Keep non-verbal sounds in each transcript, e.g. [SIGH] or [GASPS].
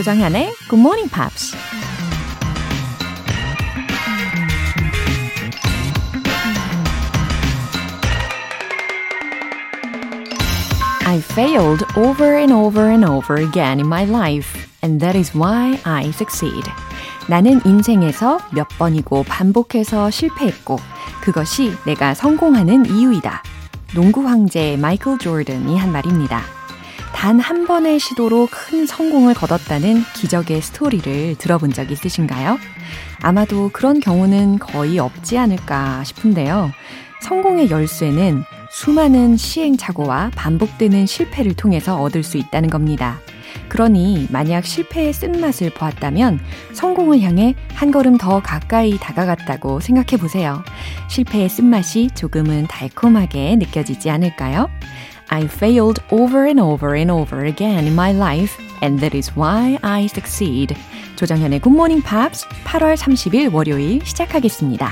조정현의 Good Morning Pops. I failed over and over and over again in my life, and that is why I succeed. 나는 인생에서 몇 번이고 반복해서 실패했고, 그것이 내가 성공하는 이유이다. 농구 황제 마이클 조던이 한 말입니다. 단 한 번의 시도로 큰 성공을 거뒀다는 기적의 스토리를 들어본 적 있으신가요? 아마도 그런 경우는 거의 없지 않을까 싶은데요. 성공의 열쇠는 수많은 시행착오와 반복되는 실패를 통해서 얻을 수 있다는 겁니다. 그러니 만약 실패의 쓴맛을 보았다면 성공을 향해 한 걸음 더 가까이 다가갔다고 생각해 보세요. 실패의 쓴맛이 조금은 달콤하게 느껴지지 않을까요? I failed over and over and over again in my life, and that is why I succeed. 조정현의 Good Morning Pops 8월 30일 월요일 시작하겠습니다.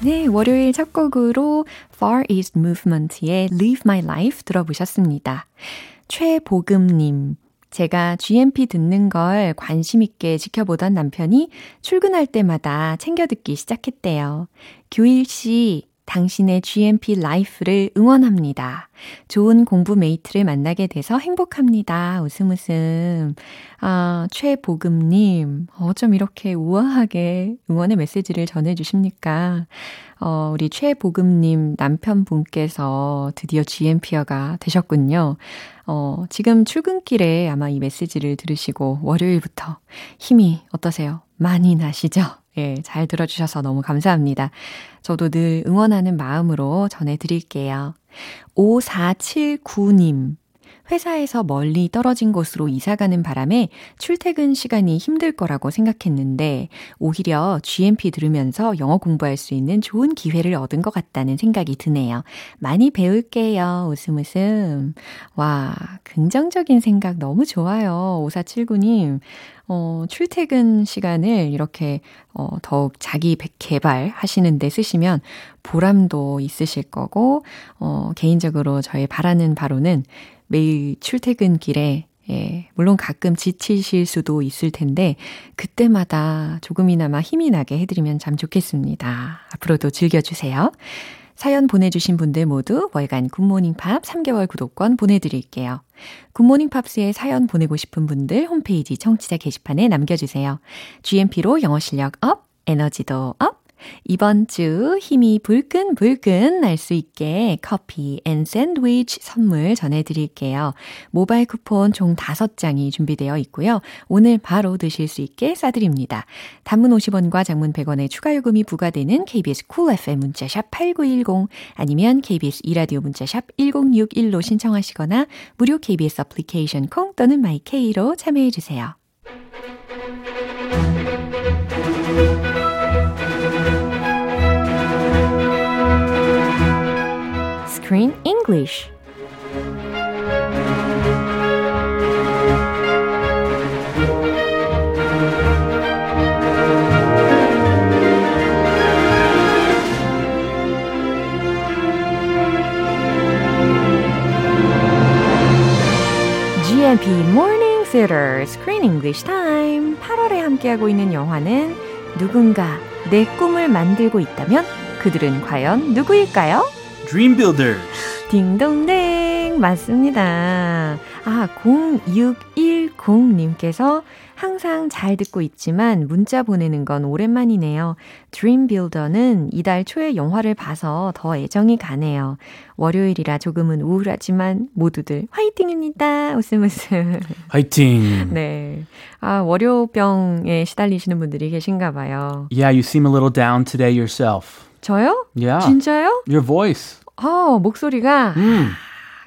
네, 월요일 첫 곡으로 Far East Movement의 Live My Life 들어보셨습니다. 최보금님, 제가 GMP 듣는 걸 관심 있게 지켜보던 남편이 출근할 때마다 챙겨 듣기 시작했대요. 규일 씨, 당신의 GMP 라이프를 응원합니다. 좋은 공부 mate를 만나게 돼서 행복합니다. 웃음 웃음. 아, 최보금님, 어쩜 이렇게 우아하게 응원의 메시지를 전해주십니까? 어, 우리 최보금님 남편분께서 드디어 GMPer가 되셨군요. 어, 지금 출근길에 아마 이 메시지를 들으시고 월요일부터 힘이 어떠세요? 많이 나시죠? 예, 잘 들어주셔서 너무 감사합니다. 저도 늘 응원하는 마음으로 전해드릴게요. 5479님. 회사에서 멀리 떨어진 곳으로 이사 가는 바람에 출퇴근 시간이 힘들 거라고 생각했는데 오히려 GMP 들으면서 영어 공부할 수 있는 좋은 기회를 얻은 것 같다는 생각이 드네요. 많이 배울게요. 웃음 웃음. 와, 긍정적인 생각 너무 좋아요. 5479님. 어, 출퇴근 시간을 이렇게 어, 더욱 자기 개발 하시는데 쓰시면 보람도 있으실 거고, 어, 개인적으로 저의 바라는 바로는 매일 출퇴근 길에 예, 물론 가끔 지치실 수도 있을 텐데, 그때마다 조금이나마 힘이 나게 해드리면 참 좋겠습니다. 앞으로도 즐겨주세요. 사연 보내주신 분들 모두 월간 굿모닝 팝 3개월 구독권 보내드릴게요. 굿모닝 팝스에 사연 보내고 싶은 분들 홈페이지 청취자 게시판에 남겨주세요. GMP로 영어 실력 up, 에너지도 up, 이번 주 힘이 불끈불끈 날 수 있게 커피 and 샌드위치 선물 전해드릴게요. 모바일 쿠폰 총 5장이 준비되어 있고요. 오늘 바로 드실 수 있게 싸드립니다. 단문 50원과 장문 100원의 추가 요금이 부과되는 KBS 쿨 cool FM 문자샵 8910 아니면 KBS 이라디오 문자샵 1061로 신청하시거나 무료 KBS 애플리케이션 콩 또는 마이케이로 참여해주세요. Screen English. GMP Morning Theater Screen English Time. 8월에 함께하고 있는 영화는 누군가 내 꿈을 만들고 있다면 그들은 과연 누구일까요? Dream Builders. 딩동댕 맞습니다. 아 0610님께서 항상 잘 듣고 있지만 문자 보내는 건 오랜만이네요. Dream Builder는 이달 초에 영화를 봐서 더 애정이 가네요. 월요일이라 조금은 우울하지만 모두들 화이팅입니다. 웃음 웃음. 화이팅. [LAUGHS] 네. 아, 월요병에 시달리시는 분들이 계신가 봐요. Yeah, you seem a little down today yourself. 저요? Yeah. 진짜요? Your voice. 어, 목소리가 음.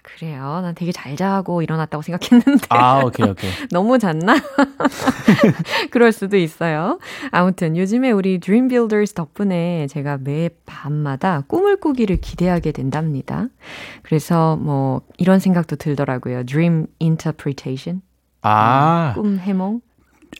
그래요. 난 되게 잘 자고 일어났다고 생각했는데. 아, 오케이, 오케이. [LAUGHS] 너무 잤나? [LAUGHS] 그럴 수도 있어요. 아무튼 요즘에 우리 Dream Builders 덕분에 제가 매 밤마다 꿈을 꾸기를 기대하게 된답니다. 그래서 뭐 이런 생각도 들더라고요. Dream Interpretation. 아, 꿈 해몽.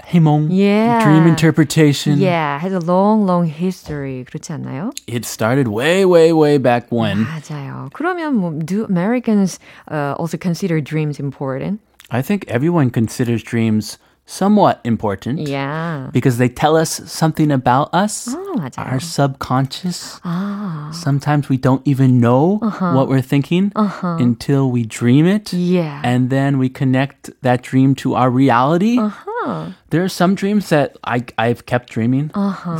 해몽, Yeah. dream interpretation. Yeah, has a long, long history. 그렇지 않나요? It started way, way, way back when. 맞아요. 그러면 뭐, do Americans uh, also consider dreams important? I think everyone considers dreams somewhat important Yeah. because they tell us something about us, 어, 맞아요. our subconscious. 아, Sometimes we don't even know what we're thinking until we dream it. yeah. And then we connect that dream to our reality. huh. There are some dreams that I, I've kept dreaming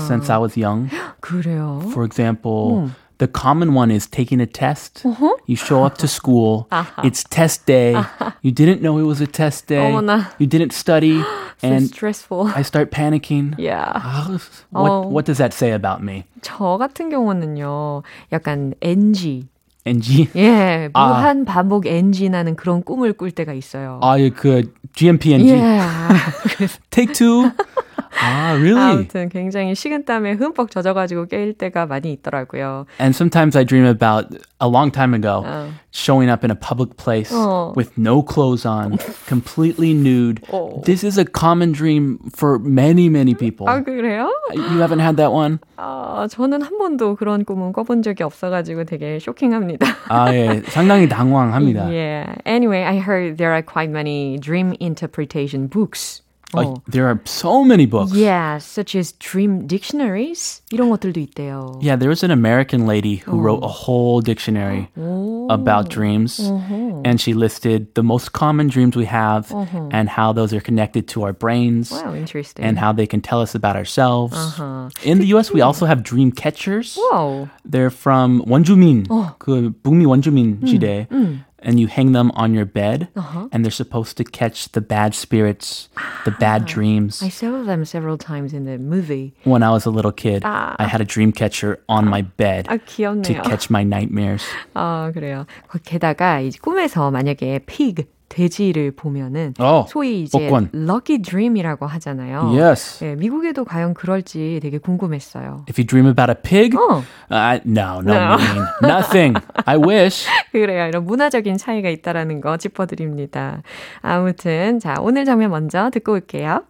since I was young. [GASPS] 그래요? For example, the common one is taking a test. You show up to school. It's test day. You didn't know it was a test day. 어머나. You didn't study. [GASPS] So and stressful. I start panicking. yeah. Ah, What, Oh. what does that say about me? 저 같은 경우는요, 약간 NG. NG? 예, [LAUGHS] 아. 무한 반복 NG 나는 그런 꿈을 꿀 때가 있어요. 아, 그 GMP NG. Yeah. [LAUGHS] Take two. [LAUGHS] Ah, really? 아무튼 굉장히 식은땀에 흠뻑 젖어가지고 깨일 때가 많이 있더라고요. And sometimes I dream about a long time ago 어. showing up in a public place Oh. with no clothes on, [LAUGHS] completely nude. Oh. This is a common dream for many, many people. 아, 그래요? You haven't had that one? 아, 저는 한 번도 그런 꿈은 꿔본 적이 없어가지고 되게 쇼킹합니다. 아, 예. 상당히 당황합니다. Yeah. [LAUGHS] Anyway, I heard there are quite many dream interpretation books. Like, 어. there are so many books. Yeah, such as dream dictionaries. 이런 것들도 있대요. Yeah, there was an American lady who wrote a whole dictionary 오. about dreams. 어허. And she listed the most common dreams we have Uh-huh. and how those are connected to our brains Wow, interesting. and how they can tell us about ourselves. Uh-huh. In the US, we also have dream catchers. Wow. They're from 원주민, 어. 그 북미 원주민 시대. 음. And you hang them on your bed, Uh-huh. and they're supposed to catch the bad spirits, the bad dreams. I saw them several times in the movie. When I was a little kid, 아. I had a dream catcher on my bed 아, to 귀엽네요. catch my nightmares. 아, 그래요. 거- 게다가 이제 꿈에서 만약에 pig, 돼지를 보면은 어, 소위 이제 복권. lucky dream이라고 하잖아요. Yes. 네, 미국에도 과연 그럴지 되게 궁금했어요. If you dream about a pig, 어, uh, no, no, No. meaning nothing. I wish. 그래요. 이런 문화적인 차이가 있다라는 거 짚어드립니다. 아무튼 자 오늘 장면 먼저 듣고 올게요.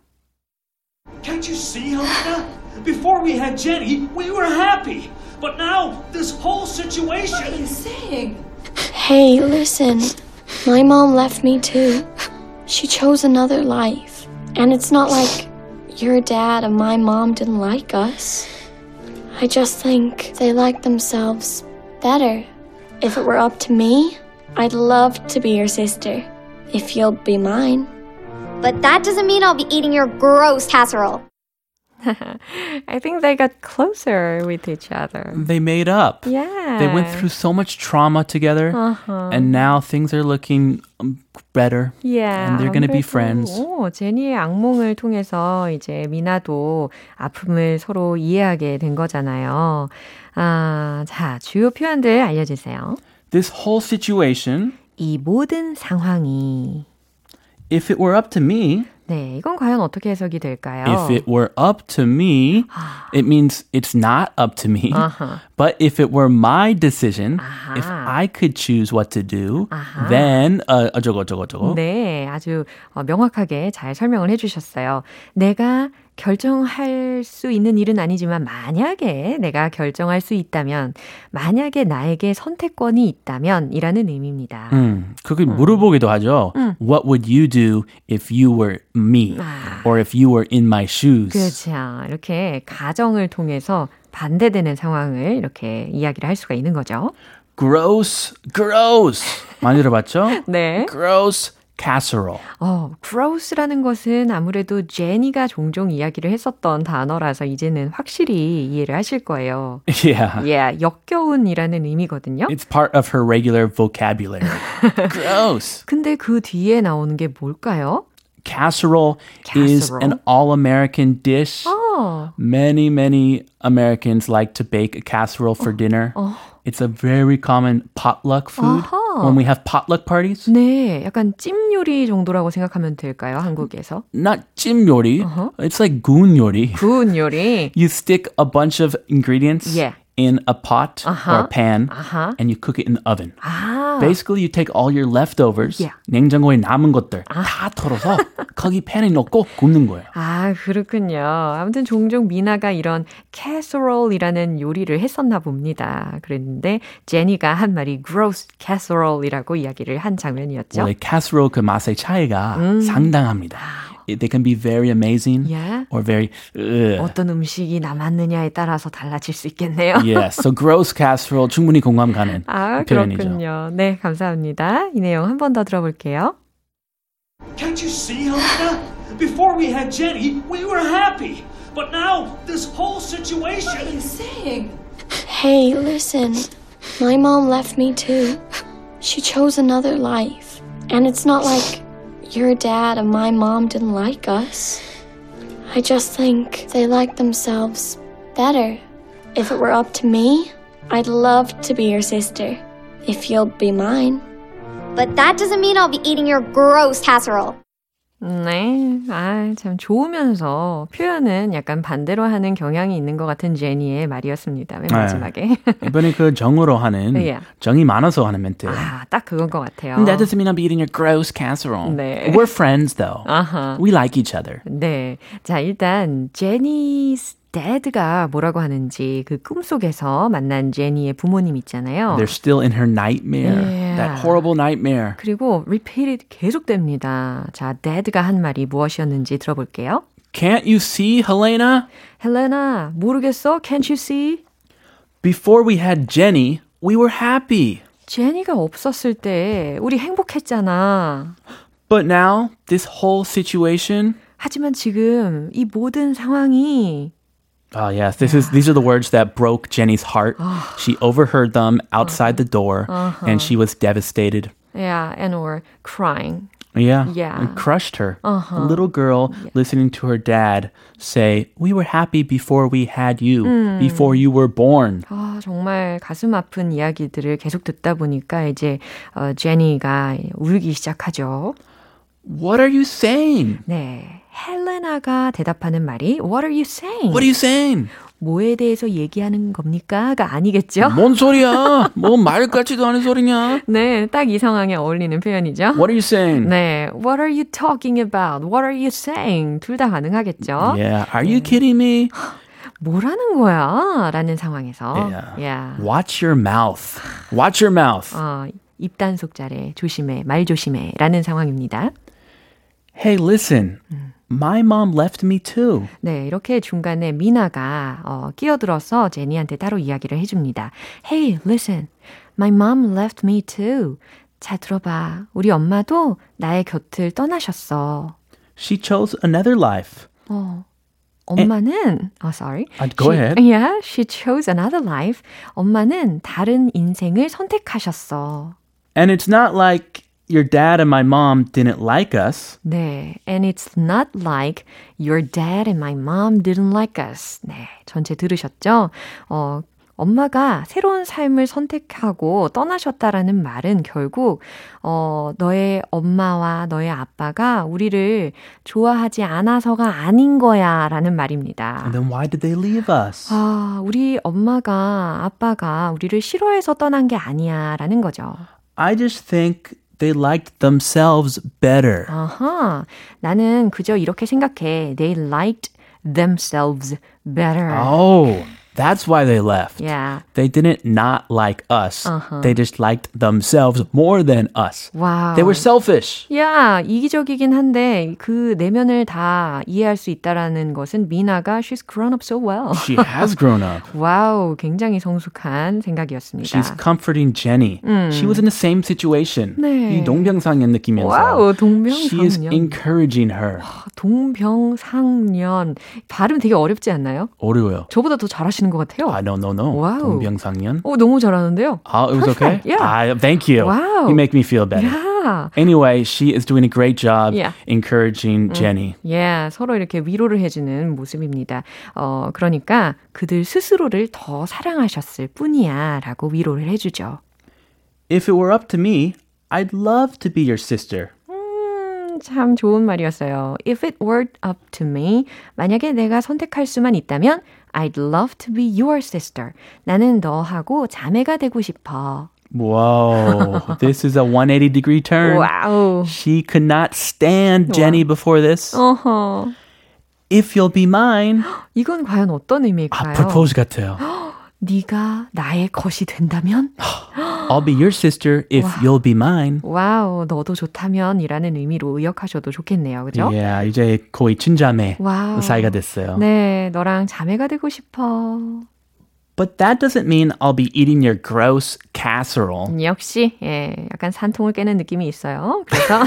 Can't you see, Helena? Before we had Jenny, we were happy. But now, this whole situation. saying? Hey, listen. My mom left me too. She chose another life. And it's not like your dad and my mom didn't like us. I just think they like themselves better. If it were up to me, I'd love to be your sister. If you'll be mine. But that doesn't mean I'll be eating your gross casserole. [LAUGHS] I think they got closer with each other. They made up. Yeah. They went through so much trauma together, Uh-huh. and now things are looking um, better. Yeah, And they're gonna be 아무래도, friends. 오, 제니의 악몽을 통해서 이제 미나도 아픔을 서로 이해하게 된 거잖아요. 아, 자, 주요 표현들 알려주세요. This whole situation, 이 모든 상황이. if it were up to me, 네, 이건 과연 어떻게 해석이 될까요? if it were up to me, it means it's not up to me. Uh-huh. But if it were my decision, if 아하. I could choose what to do, 아하. then uh, 어쩌고 저쩌고 저쩌고. 네, 아주 어, 명확하게 잘 설명을 해주셨어요. 내가 결정할 수 있는 일은 아니지만 만약에 내가 결정할 수 있다면, 만약에 나에게 선택권이 있다면 이라는 의미입니다. 음, 그게 물어보기도 하죠. What would you do if you were me? 아. Or if you were in my shoes? 그렇죠. 이렇게 가정을 통해서 반대되는 상황을 이렇게 이야기를 할 수가 있는 거죠. Gross, gross. 많이 들어봤죠? [LAUGHS] 네. Gross casserole. 어, gross라는 것은 아무래도 제니가 종종 이야기를 했었던 단어라서 이제는 확실히 이해를 하실 거예요. Yeah. Yeah, 역겨운이라는 의미거든요. It's part of her regular vocabulary. [LAUGHS] gross. 근데 그 뒤에 나오는 게 뭘까요? Casserole, is Casserole? an all-American dish. 어, Many, many Americans like to bake a casserole for dinner. It's a very common potluck food. 아하. When we have potluck parties, 네, 약간 찜 요리 정도라고 생각하면 될까요? 한국에서 not 찜 요리. It's like 군 요리. 구운 요리. You stick a bunch of ingredients Yeah. In a pot or a pan and you cook it in the oven. Basically, you take all your leftovers, Yeah. 냉장고에 남은 것들 다 털어서 거기 팬에 넣고 굽는 거예요. 아, 그렇군요. 아무튼 종종 미나가 이런 casserole이라는 요리를 했었나 봅니다. 그랬는데 제니가 한 말이 gross casserole이라고 이야기를 한 장면이었죠. 원래 casserole 그 맛의 차이가 상당합니다. They can be very amazing Yeah. or very ugh. 어떤 음식이 남았느냐에 따라서 달라질 수 있겠네요. Yes, so gross casserole 충분히 공감 가는 아, 표현이죠. 그렇군요. 네, 감사합니다. 이 내용 한 번 더 들어볼게요. Can't you see, Helena? Before we had Jenny, we were happy. But now, this whole situation. Hey, listen. My mom left me too. She chose another life. And it's not like your dad and my mom didn't like us. I just think they like themselves better. If it were up to me, I'd love to be your sister. If you'll be mine. But that doesn't mean I'll be eating your gross casserole. 네, 아, 참 좋으면서 표현은 약간 반대로 하는 경향이 있는 것 같은 제니의 말이었습니다. 맨 네. 마지막에. 이번에 그 정으로 하는 Yeah. 정이 많아서 하는 멘트. 아, 딱 그건 것 같아요. That doesn't mean I'm eating your gross casserole. 네. We're friends though. 아하. We like each other. 네. 자, 일단, 제니 dad가 뭐라고 하는지 그 꿈속에서 만난 제니의 부모님 있잖아요. They're still in her nightmare. Yeah. That horrible nightmare. 그리고 repeated 계속됩니다. 자, dad가 한 말이 무엇이었는지 들어볼게요. Can't you see, Helena? 헬레나, 모르겠어? Can't you see? Before we had Jenny, we were happy. 제니가 없었을 때 우리 행복했잖아. But now, this whole situation. 하지만 지금 이 모든 상황이 Oh yes, this is these are the words that broke Jenny's heart. she overheard them outside the door, and she was devastated. yeah, and or crying. Yeah, Yeah. it crushed her. A little girl listening to her dad say, "We were happy before we had you, before you were born." 아, 정말 가슴 아픈 이야기들을 계속 듣다 보니까 이제 어, 제니가 울기 시작하죠. What are you saying? 네. 헬레나가 대답하는 말이 What are you saying? What are you saying? 뭐에 대해서 얘기하는 겁니까?가 아니겠죠? 뭔 소리야? 뭐 말 같지도 않은 소리냐? 네, 딱 이 상황에 어울리는 표현이죠. What are you saying? 네, What are you talking about? What are you saying? 둘 다 가능하겠죠. Yeah, are you kidding me? 뭐라는 거야? 라는 상황에서. Yeah. Yeah. Watch your mouth. Watch your mouth. 어, 입단속 잘해. 조심해. 말 조심해. 라는 상황입니다. Hey, listen. My mom left me too. 네, 이렇게 중간에 미나가 어, 끼어들어서 제니한테 따로 이야기를 해줍니다. Hey, listen. My mom left me too. 자, 들어봐. 우리 엄마도 나의 곁을 떠나셨어. She chose another life. 어, 엄마는, 어, sorry. 아, go She- ahead. Yeah, she chose another life. 엄마는 다른 인생을 선택하셨어. And it's not like your dad and my mom didn't like us. 네, and it's not like your dad and my mom didn't like us. 네, 전체 들으셨죠? 어, 엄마가 새로운 삶을 선택하고 떠나셨다라는 말은 결국 어, 너의 엄마와 너의 아빠가 우리를 좋아하지 않아서가 아닌 거야라는 말입니다. And then why did they leave us? 아, 우리 엄마가 아빠가 우리를 싫어해서 떠난 게 아니야라는 거죠. I just think they liked themselves better. 아하, 나는 그저 이렇게 생각해. They liked themselves better. Oh, That's why they left. Yeah. They didn't not like us. They just liked themselves more than us. 와우. They were selfish. 야, 이기적이긴 한데 그 내면을 다 이해할 수 있다라는 것은 미나가 she's grown up so well. She has grown up. 와우, 굉장히 성숙한 생각이었습니다. She's comforting Jenny. She was in the same situation. 네. 이 동병상련 느끼면서. 와우, She is 동병상련. encouraging her. 동병상련. 발음 되게 어렵지 않나요? 어려워요. 저보다 더 잘하시는 것 같아요. I don't know, no. 와우. 동병상련. 오, 너무 잘하는데요. Oh, it was okay? Yeah. Ah, thank you. Wow. You make me feel better. 야, Anyway, she is doing a great job Yeah. encouraging Jenny. 예, 서로 이렇게 위로를 해주는 모습입니다. 어, 그러니까 그들 스스로를 더 사랑하셨을 뿐이야 라고 위로를 해주죠. If it were up to me, I'd love to be your sister. 음, 참 좋은 말이었어요. If it were up to me, 만약에 내가 선택할 수만 있다면 I'd love to be your sister. 나는 너하고 자매가 되고 싶어. Whoa, [LAUGHS] this is a 180 degree turn. 와우. She could not stand Jenny before this. 어허. If you'll be mine. [GASPS] 이건 과연 어떤 의미일까요? 아, propose 같아요. [GASPS] 네가 나의 것이 된다면? I'll be your sister if you'll be mine. Wow, 너도 좋다면 이라는 의미로 의역하셔도 좋겠네요. 그죠? Yeah, 이제 거의 친자매 wow. 사이가 됐어요. 네, 너랑 자매가 되고 싶어. But that doesn't mean I'll be eating your gross casserole. 역시 예, 약간 산통을 깨는 느낌이 있어요. 그래서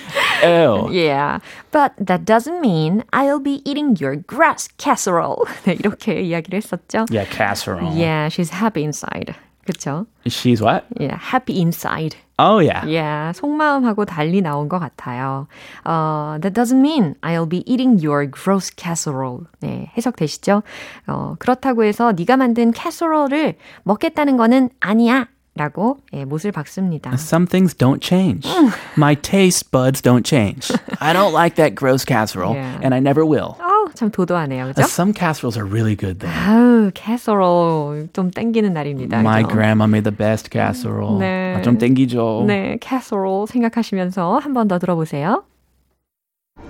[LAUGHS] Ew. yeah, but that doesn't mean I'll be eating your grass casserole. [LAUGHS] 네, 이렇게 이야기를 했었죠. Yeah, casserole. Yeah, she's happy inside. 그렇죠? She's what? Yeah, happy inside. Oh, yeah. Yeah, 속마음하고 달리 나온 것 같아요. 어, that doesn't mean I'll be eating your gross casserole. 네, 해석되시죠? 어, 그렇다고 해서 네가 만든 casserole을 먹겠다는 거는 아니야. 라고 예, 못을 박습니다. Some things don't change. My taste buds don't change. I don't like that gross casserole, Yeah. and I never will. 아우, 참 도도하네요. 그죠? Some casseroles are really good, though. 아우, casserole 좀 땡기는 날입니다. My 그죠? grandma made the best casserole. 네. 아, 좀 땡기죠. 네, casserole 생각하시면서 한 번 더 들어보세요.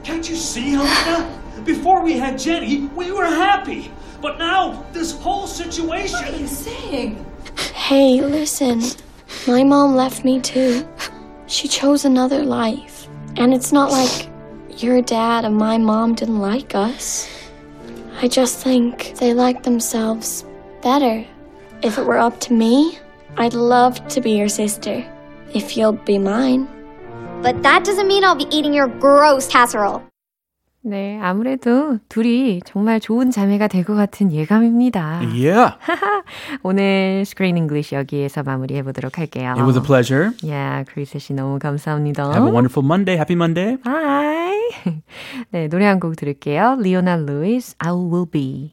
Can't you see, Helena? Before we had Jenny, we were happy. But now, this whole situation. Hey, listen. My mom left me too. She chose another life. And it's not like your dad and my mom didn't like us. I just think they like themselves better. If it were up to me, I'd love to be your sister. If you'll be mine. But that doesn't mean I'll be eating your gross casserole. 네, 아무래도 둘이 정말 좋은 자매가 될 것 같은 예감입니다. Yeah. 오늘 Screen English 여기에서 마무리해 보도록 할게요. It was a pleasure. 야, 크리스 씨 너무 감사합니다. Have a wonderful Monday. Happy Monday. Bye. 네, 노래 한 곡 들을게요. 리오나 루이스, I will be.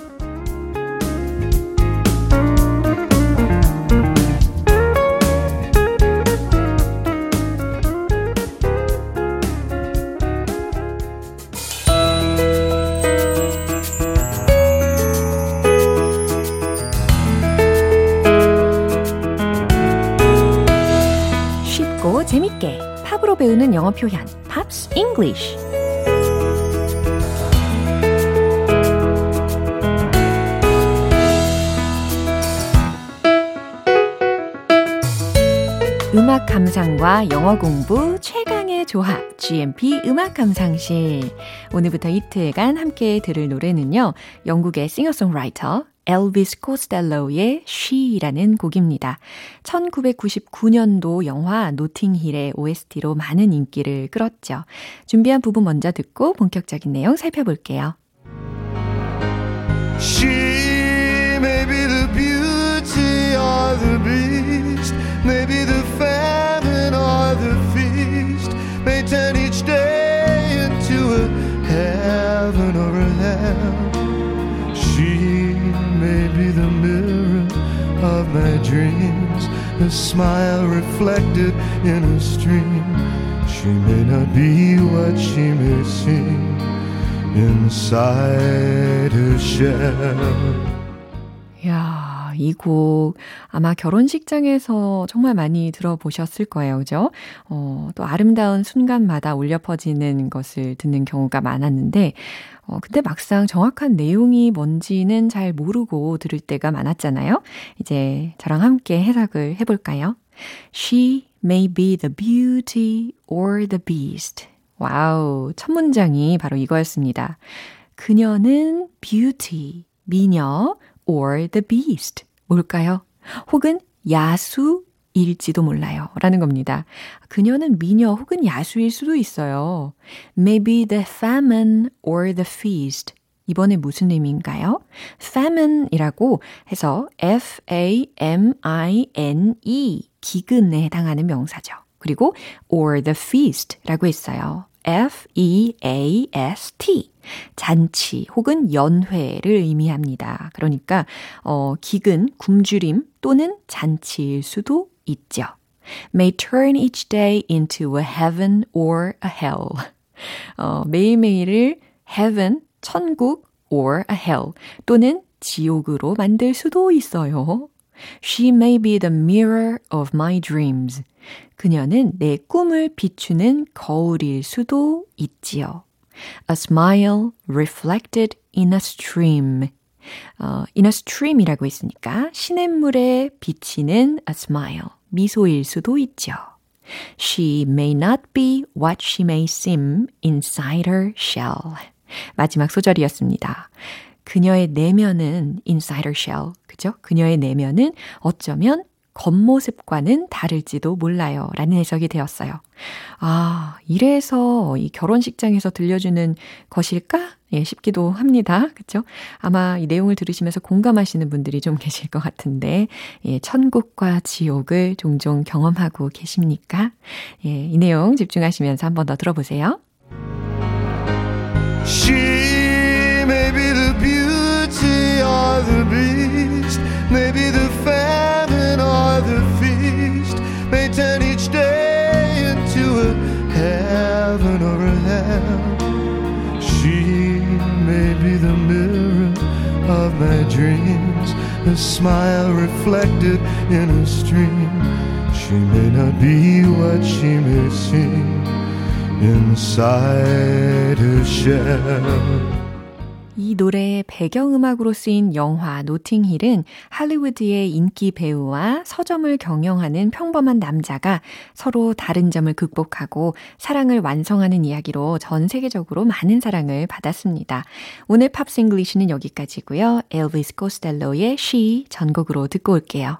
배우는 영어 표현 Pops English 음악 감상과 영어 공부 최강의 조합 GMP 음악 감상실. 오늘부터 이틀간 함께 들을 노래는요 영국의 싱어송라이터 엘비스 코스텔로의 She라는 곡입니다. 1999년도 영화 노팅힐의 OST로 많은 인기를 끌었죠. 준비한 부분 먼저 듣고 본격적인 내용 살펴볼게요. She may be the beauty or the beast, maybe the famine or the feast, may turn each day into a heaven or a hell. My dreams, a smile reflected in a stream. She may not be what she may seem inside her shell. 이야, 이 곡 아마 결혼식장에서 정말 많이 들어보셨을 거예요. 그죠? 어, 또 아름다운 순간마다 울려 퍼지는 것을 듣는 경우가 많았는데, 어, 근데 막상 정확한 내용이 뭔지는 잘 모르고 들을 때가 많았잖아요. 이제 저랑 함께 해석을 해볼까요? She may be the beauty or the beast. Wow, 첫 문장이 바로 이거였습니다. 그녀는 beauty, 미녀, or the beast. 뭘까요? 혹은 야수 일지도 몰라요. 라는 겁니다. 그녀는 미녀 혹은 야수일 수도 있어요. May be the famine or the feast. 이번에 무슨 의미인가요? famine이라고 해서 F-A-M-I-N-E 기근에 해당하는 명사죠. 그리고 or the feast라고 했어요. F-E-A-S-T. 잔치 혹은 연회를 의미합니다. 그러니까, 어, 기근, 굶주림 또는 잔치일 수도 있죠. May turn each day into a heaven or a hell. 어, 매일매일을 heaven, 천국, or a hell 또는 지옥으로 만들 수도 있어요. She may be the mirror of my dreams. 그녀는 내 꿈을 비추는 거울일 수도 있지요. A smile reflected in a stream. 어, in a stream이라고 했으니까 시냇물에 비치는 a smile, 미소일 수도 있죠. She may not be what she may seem inside her shell. 마지막 소절이었습니다. 그녀의 내면은 insider shell. 그죠? 그녀의 내면은 어쩌면 겉모습과는 다를지도 몰라요. 라는 해석이 되었어요. 아, 이래서 이 결혼식장에서 들려주는 것일까? 예, 싶기도 합니다. 그쵸? 아마 이 내용을 들으시면서 공감하시는 분들이 좀 계실 것 같은데, 예, 천국과 지옥을 종종 경험하고 계십니까? 예, 이 내용 집중하시면서 한 번 더 들어보세요. She may be the beauty or the beast, maybe the famine or the feast, may turn each day my dreams, a smile reflected in a stream. She may not be what she may seem inside her shell. 이 노래의 배경음악으로 쓰인 영화 노팅힐은 할리우드의 인기 배우와 서점을 경영하는 평범한 남자가 서로 다른 점을 극복하고 사랑을 완성하는 이야기로 전 세계적으로 많은 사랑을 받았습니다. 오늘 Pops English는 여기까지고요. 엘비스 코스텔로의 She 전곡으로 듣고 올게요.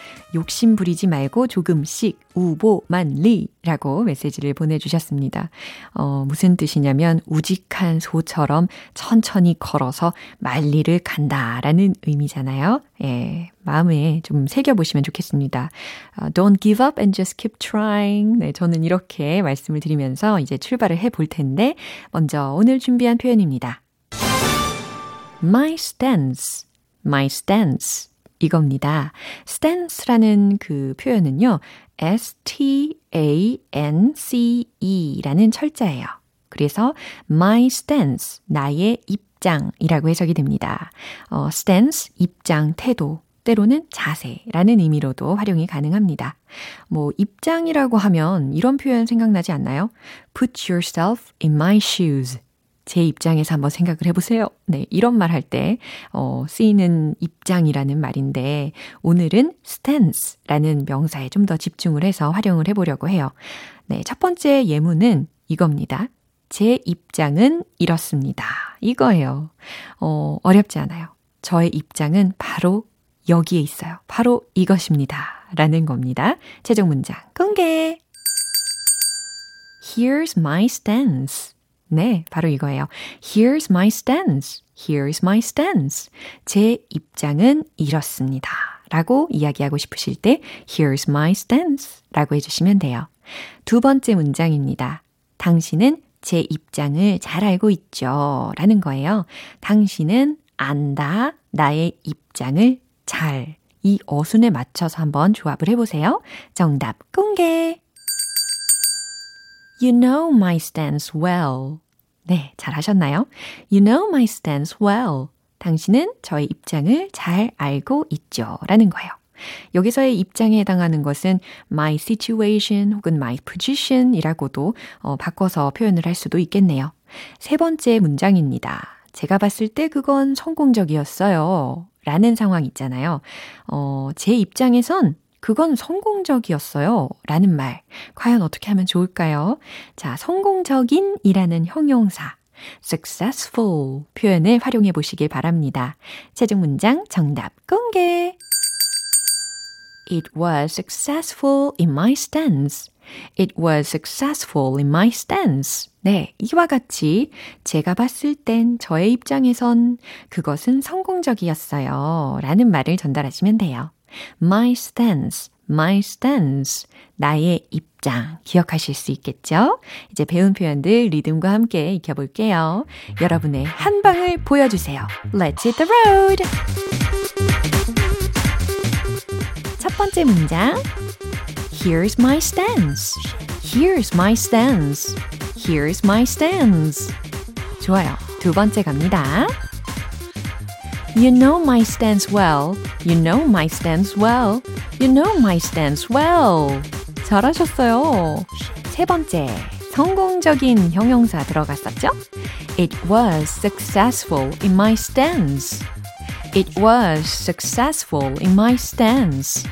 욕심 부리지 말고 조금씩 우보만리라고 메시지를 보내주셨습니다. 어, 무슨 뜻이냐면 우직한 소처럼 천천히 걸어서 만리를 간다라는 의미잖아요. 예, 마음에 좀 새겨보시면 좋겠습니다. 어, Don't give up and just keep trying. 네, 저는 이렇게 말씀을 드리면서 이제 출발을 해볼 텐데 먼저 오늘 준비한 표현입니다. My stance, my stance. 이겁니다. stance라는 그 표현은요, S-T-A-N-C-E 라는 철자예요. 그래서 my stance, 나의 입장이라고 해석이 됩니다. 어, stance, 입장, 태도, 때로는 자세라는 의미로도 활용이 가능합니다. 뭐, 입장이라고 하면 이런 표현 생각나지 않나요? Put yourself in my shoes. 제 입장에서 한번 생각을 해보세요. 네, 이런 말 할 때, 어, 쓰이는 입장이라는 말인데, 오늘은 stance라는 명사에 좀 더 집중을 해서 활용을 해보려고 해요. 네, 첫 번째 예문은 이겁니다. 제 입장은 이렇습니다. 이거예요. 어, 어렵지 않아요. 저의 입장은 바로 여기에 있어요. 바로 이것입니다. 라는 겁니다. 최종 문장 공개! Here's my stance. 네, 바로 이거예요. Here's my stance. Here's my stance. 제 입장은 이렇습니다. 라고 이야기하고 싶으실 때 Here's my stance. 라고 해주시면 돼요. 두 번째 문장입니다. 당신은 제 입장을 잘 알고 있죠. 라는 거예요. 당신은 안다. 나의 입장을 잘. 이 어순에 맞춰서 한번 조합을 해보세요. 정답 공개! You know my stance well. 네, 잘 하셨나요? You know my stance well. 당신은 저의 입장을 잘 알고 있죠. 라는 거예요. 여기서의 입장에 해당하는 것은 my situation 혹은 my position 이라고도 어, 바꿔서 표현을 할 수도 있겠네요. 세 번째 문장입니다. 제가 봤을 때 그건 성공적이었어요. 라는 상황 있잖아요. 어, 제 입장에선 그건 성공적이었어요. 라는 말. 과연 어떻게 하면 좋을까요? 자, 성공적인 이라는 형용사. successful 표현을 활용해 보시길 바랍니다. 최종 문장 정답 공개. It was successful in my stance. It was successful in my stance. 네, 이와 같이 제가 봤을 땐 저의 입장에선 그것은 성공적이었어요. 라는 말을 전달하시면 돼요. My stance, my stance. 나의 입장 기억하실 수 있겠죠? 이제 배운 표현들 리듬과 함께 익혀볼게요. 여러분의 한 방을 보여주세요. Let's hit the road! 첫 번째 문장. Here's my stance. Here's my stance. Here's my stance. 좋아요. 두 번째 갑니다. You know my stance well. You know my stance well. You know my stance well. 잘하셨어요. 세 번째, 성공적인 형용사 들어갔었죠? It was successful in my stance. It was successful in my stance.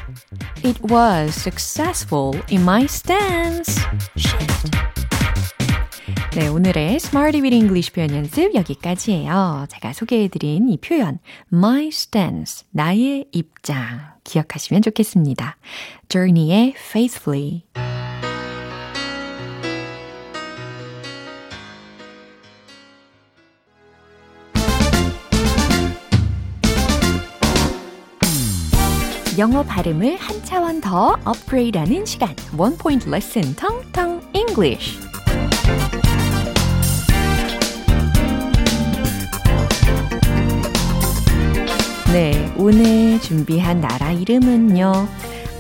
It was successful in my stance. 네, 오늘의 Smarty with English 표현 연습 여기까지예요. 제가 소개해드린 이 표현, my stance, 나의 입장 기억하시면 좋겠습니다. Journey의 Faithfully. 영어 발음을 한 차원 더 업그레이드하는 시간. One Point Lesson, 텅텅 English. 네, 오늘 준비한 나라 이름은요.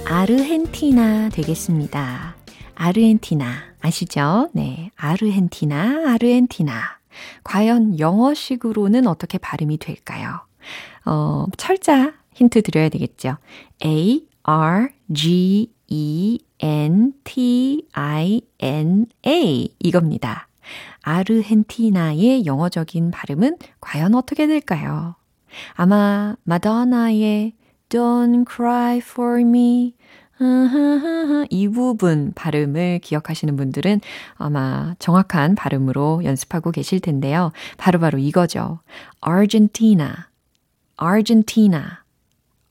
아르헨티나 되겠습니다. 아르헨티나 아시죠? 네, 아르헨티나, 아르헨티나. 과연 영어식으로는 어떻게 발음이 될까요? 어, 철자 힌트 드려야 되겠죠. A, R, G, E, N, T, I, N, A 이겁니다. 아르헨티나의 영어적인 발음은 과연 어떻게 될까요? 아마 마더나의 Don't cry for me 이 부분 발음을 기억하시는 분들은 아마 정확한 발음으로 연습하고 계실 텐데요. 바로바로 바로 이거죠. Argentina, Argentina,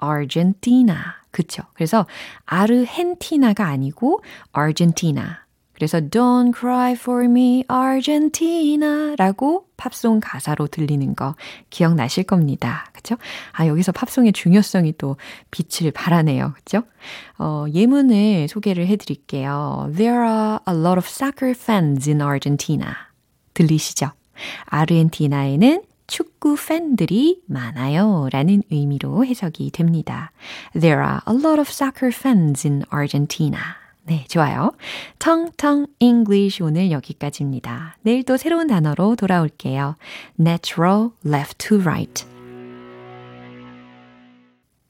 Argentina. 그쵸. 그래서 아르헨티나가 아니고 Argentina. 그래서 Don't cry for me, Argentina 라고 팝송 가사로 들리는 거 기억나실 겁니다. 그쵸? 아, 여기서 팝송의 중요성이 또 빛을 발하네요. 그쵸? 어, 예문을 소개를 해드릴게요. There are a lot of soccer fans in Argentina. 들리시죠? 아르헨티나에는 축구 팬들이 많아요. 라는 의미로 해석이 됩니다. There are a lot of soccer fans in Argentina. 네, 좋아요. 텅텅 English 오늘 여기까지입니다. 내일 또 새로운 단어로 돌아올게요. Natural left to right.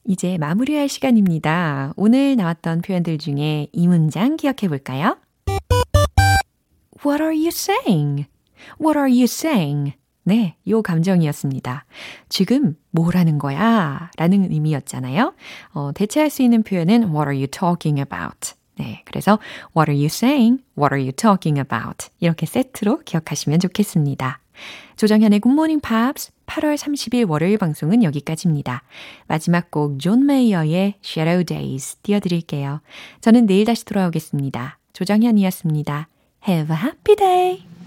이제 마무리할 시간입니다. 오늘 나왔던 표현들 중에 이 문장 기억해 볼까요? What are you saying? What are you saying? 네, 요 감정이었습니다. 지금 뭐라는 거야? 라는 의미였잖아요. 어, 대체할 수 있는 표현은 What are you talking about? 네, 그래서 What are you saying? What are you talking about? 이렇게 세트로 기억하시면 좋겠습니다. 조정현의 Morning Pops 8월 30일 월요일 방송은 여기까지입니다. 마지막 곡 존 메이어의 Shadow Days 띄워드릴게요. 저는 내일 다시 돌아오겠습니다. 조정현이었습니다. Have a happy day!